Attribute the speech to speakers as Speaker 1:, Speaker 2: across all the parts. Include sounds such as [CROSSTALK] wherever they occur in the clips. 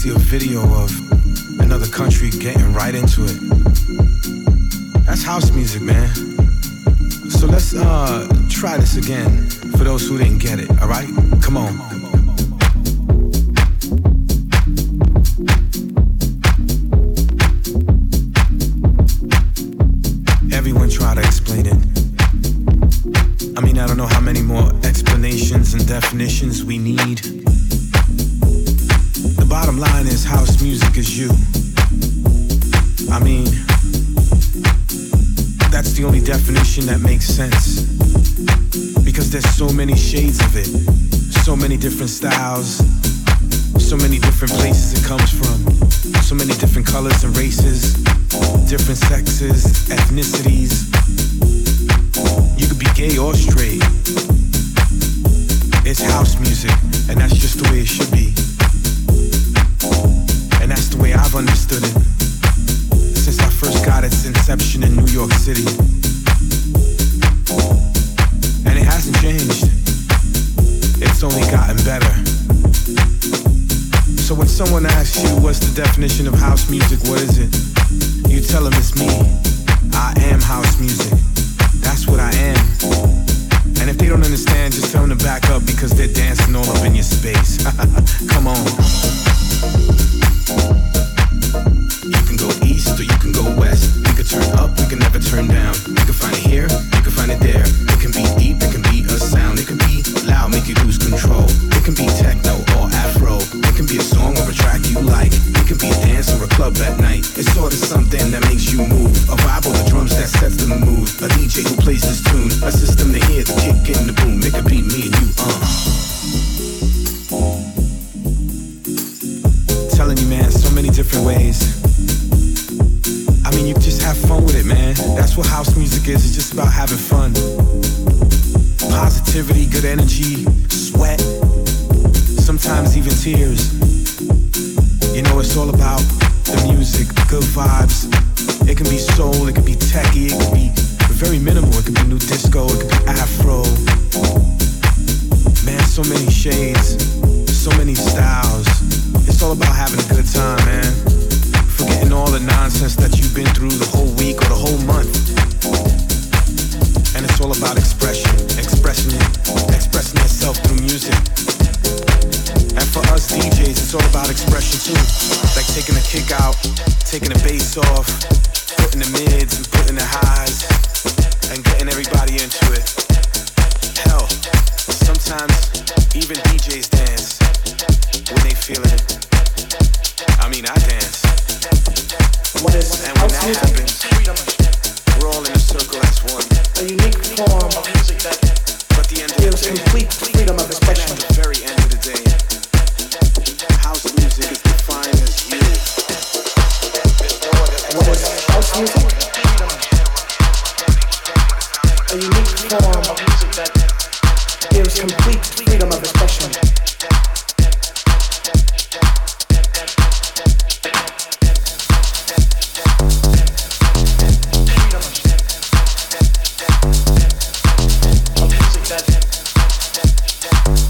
Speaker 1: see a video of another country getting right into it. That's house music, man. So let's uh try this again for those who didn't get it, alright? Come on. Everyone try to explain it. I mean I don't know how many more explanations and definitions we need. Bottom line is house music is you. I mean, that's the only definition that makes sense. Because there's so many shades of it, so many different styles, so many different places it comes from, so many different colors and races, different sexes, ethnicities. You could be gay or straight it's house music, and that's just the way it should be. I've understood it since I first got its inception in New York City. And it hasn't changed, it's only gotten better. So when someone asks you what's the definition of house music, what is it? You tell them it's me. I am house music. That's what I am. And if they don't understand, just tell them to back up because they're dancing all up in your space. [LAUGHS] Come on. Makes you move. A vibe or the drums that sets the mood. A DJ who plays this tune. A system to hear the kick in the boom. It could be me and you, uh. Telling you, man, so many different ways. I mean, you just have fun with it, man. That's what house music is. It's just about having fun. Positivity, good energy, sweat, sometimes even tears. You know, it's all about the music, the good vibes. It can be soul, it can be techie, it can be very minimal. It can be new disco, it can be afro. Man, so many shades, so many styles. It's all about having a good time, man. Forgetting all the nonsense that you've been through the whole week or the whole month. And it's all about expression, expressing it, expressing yourself through music. And for us DJs, it's all about expression too. Like taking a kick out, taking the bass off, putting the mids and putting the highs, and getting everybody into it. Hell, sometimes even DJs dance when they feeling it.
Speaker 2: death.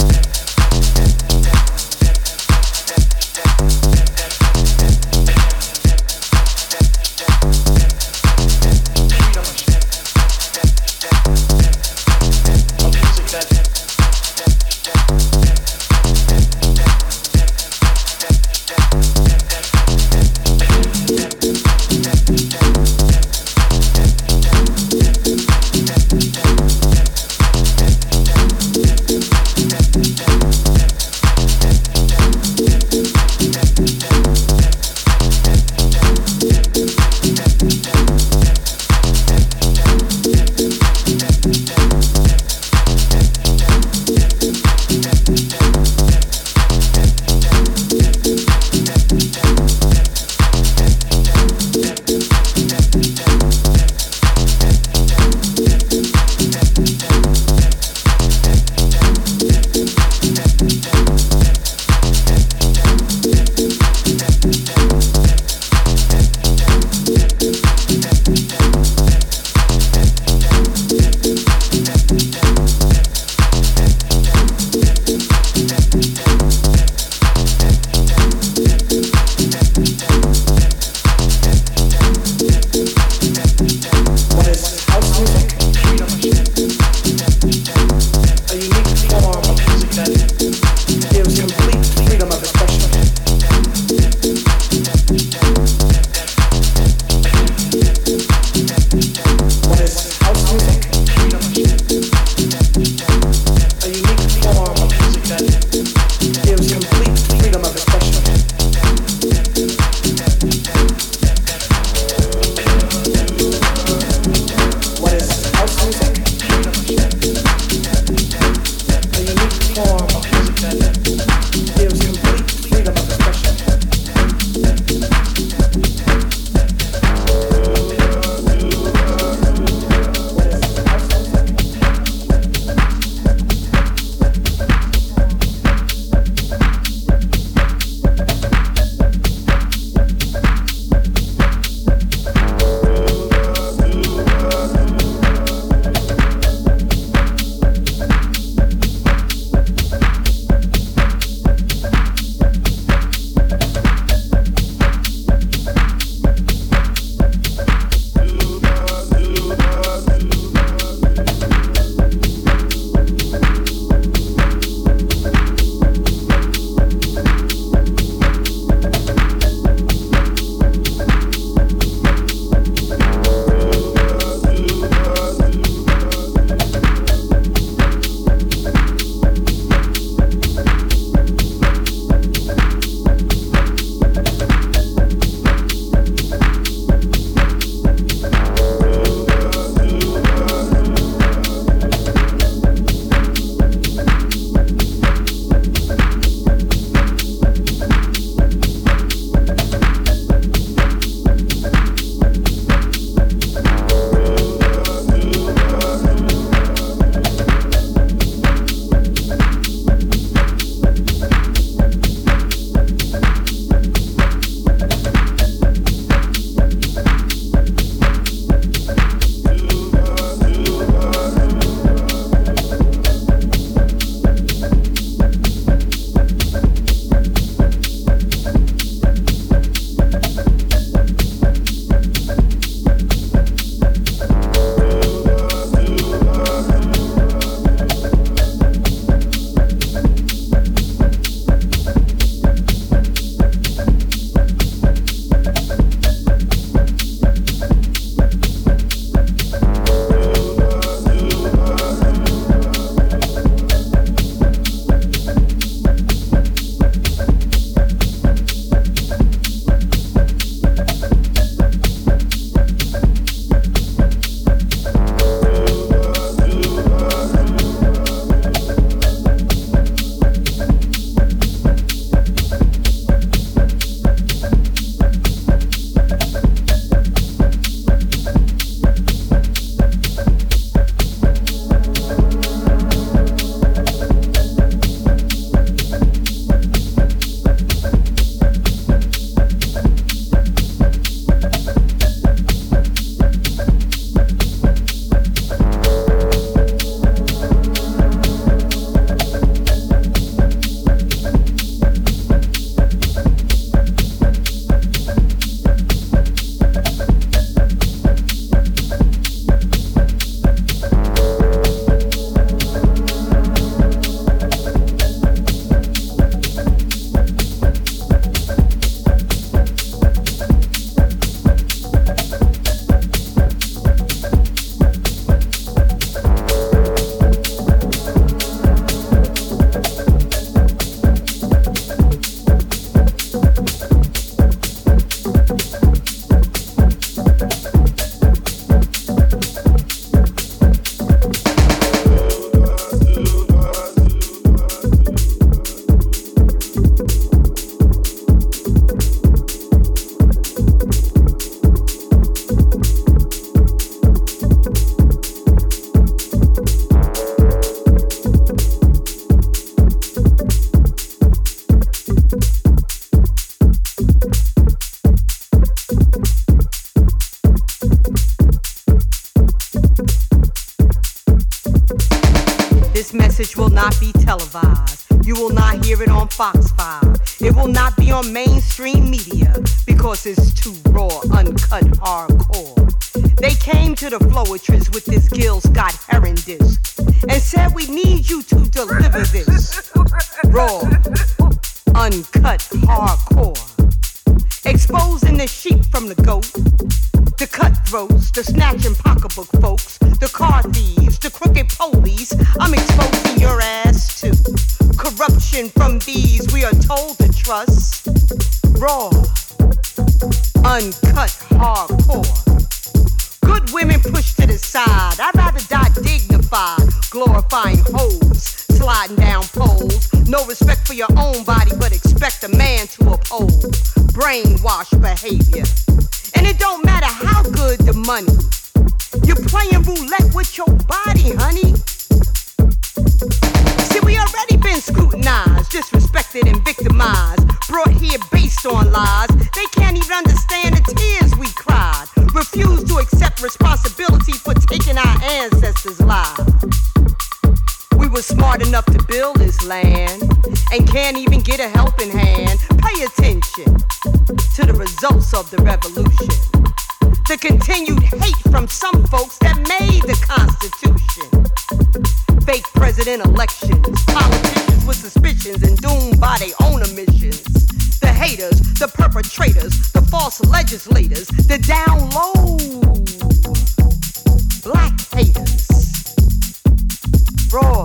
Speaker 2: Land and can't even get a helping hand. Pay attention to the results of the revolution. The continued hate from some folks that made the Constitution. Fake president elections, politicians with suspicions and doomed by their own omissions. The haters, the perpetrators, the false legislators, the down low black haters. Raw,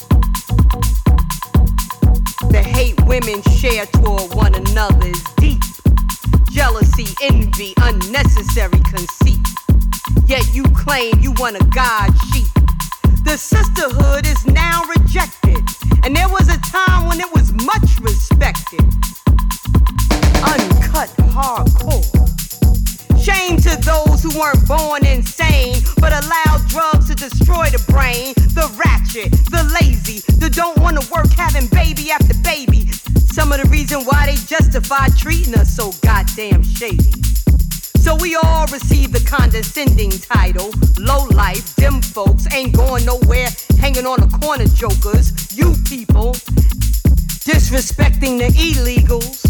Speaker 2: The hate women share toward one another is deep. Jealousy, envy, unnecessary conceit. Yet you claim you want a God sheep. The sisterhood is now rejected, and there was a time when it was much respected. Uncut hardcore. Shame to those who weren't born insane, but allowed drugs to destroy the brain. The ratchet, the lazy, the don't wanna work having baby after baby. Some of the reason why they justify treating us so goddamn shady. So we all receive the condescending title. Low life, dim folks ain't going nowhere, hanging on the corner jokers. You people disrespecting the illegals,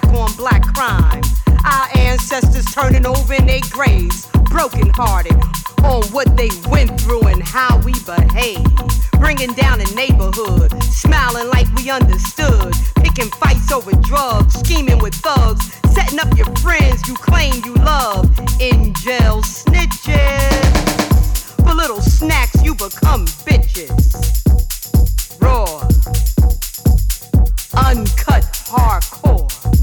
Speaker 2: black on black crime. Our ancestors turning over in their graves, broken hearted on what they went through and how we behave. Bringing down the neighborhood, smiling like we understood. Picking fights over drugs, scheming with thugs, setting up your friends you claim you love. In jail snitches for little snacks, you become bitches. Raw, uncut, hardcore.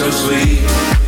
Speaker 2: so sweet.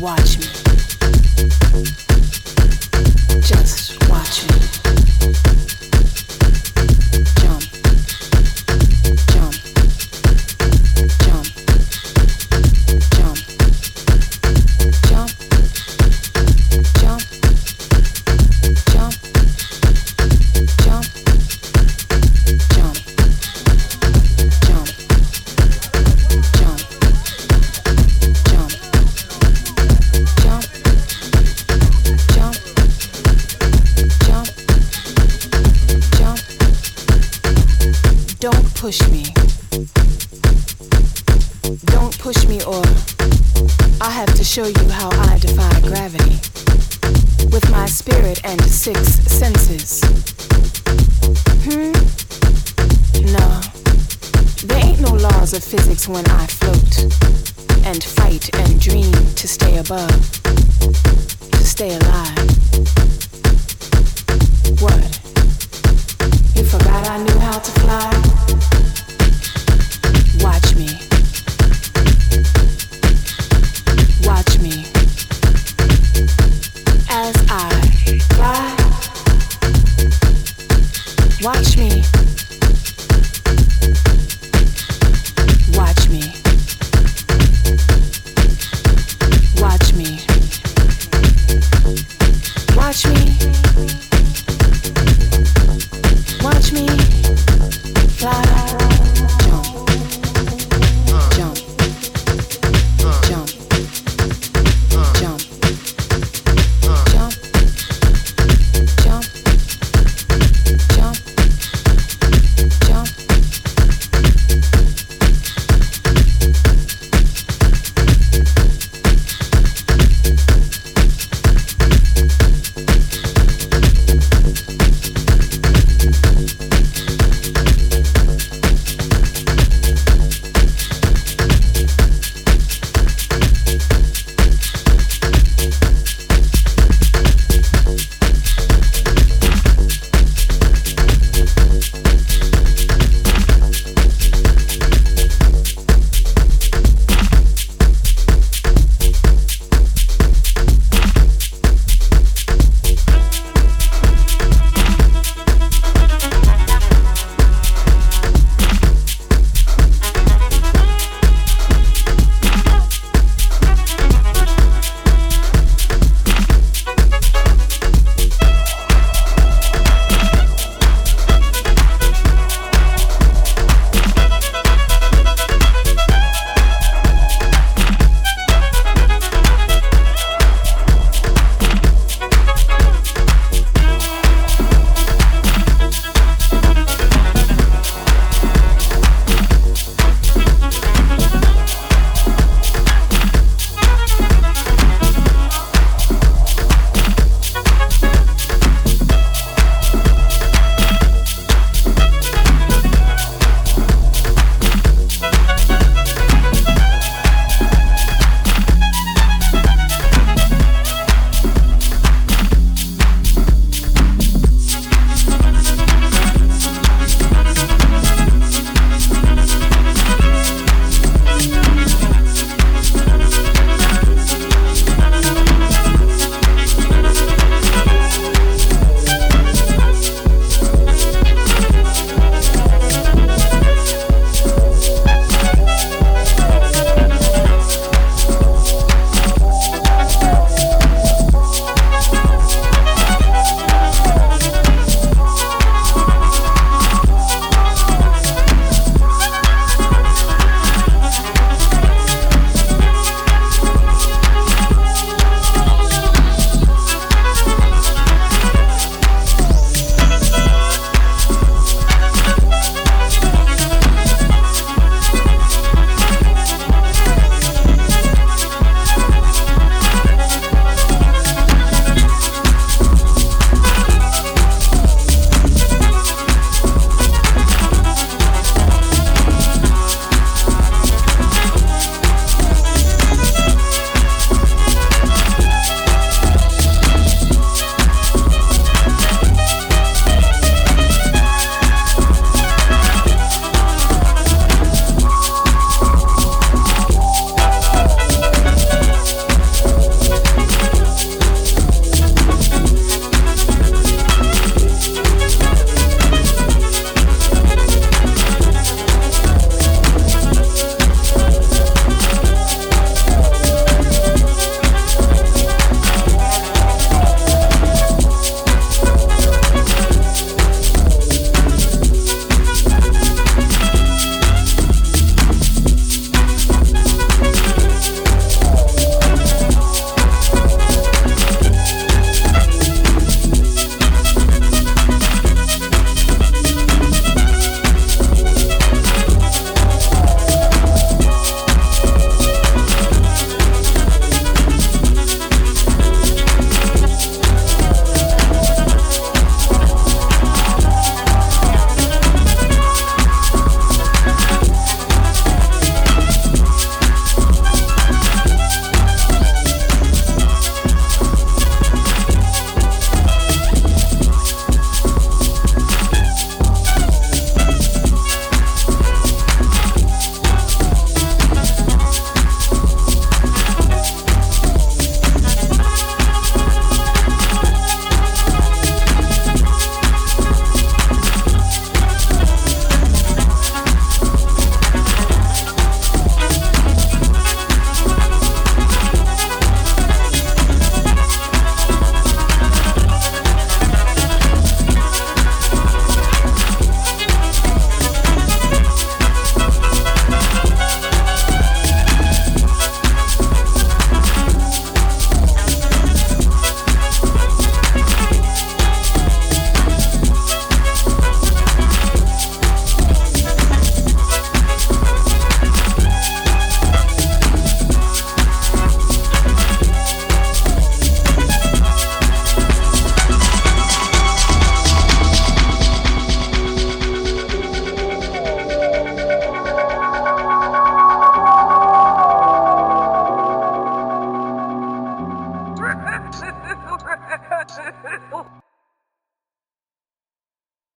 Speaker 2: Watch me. Just watch me.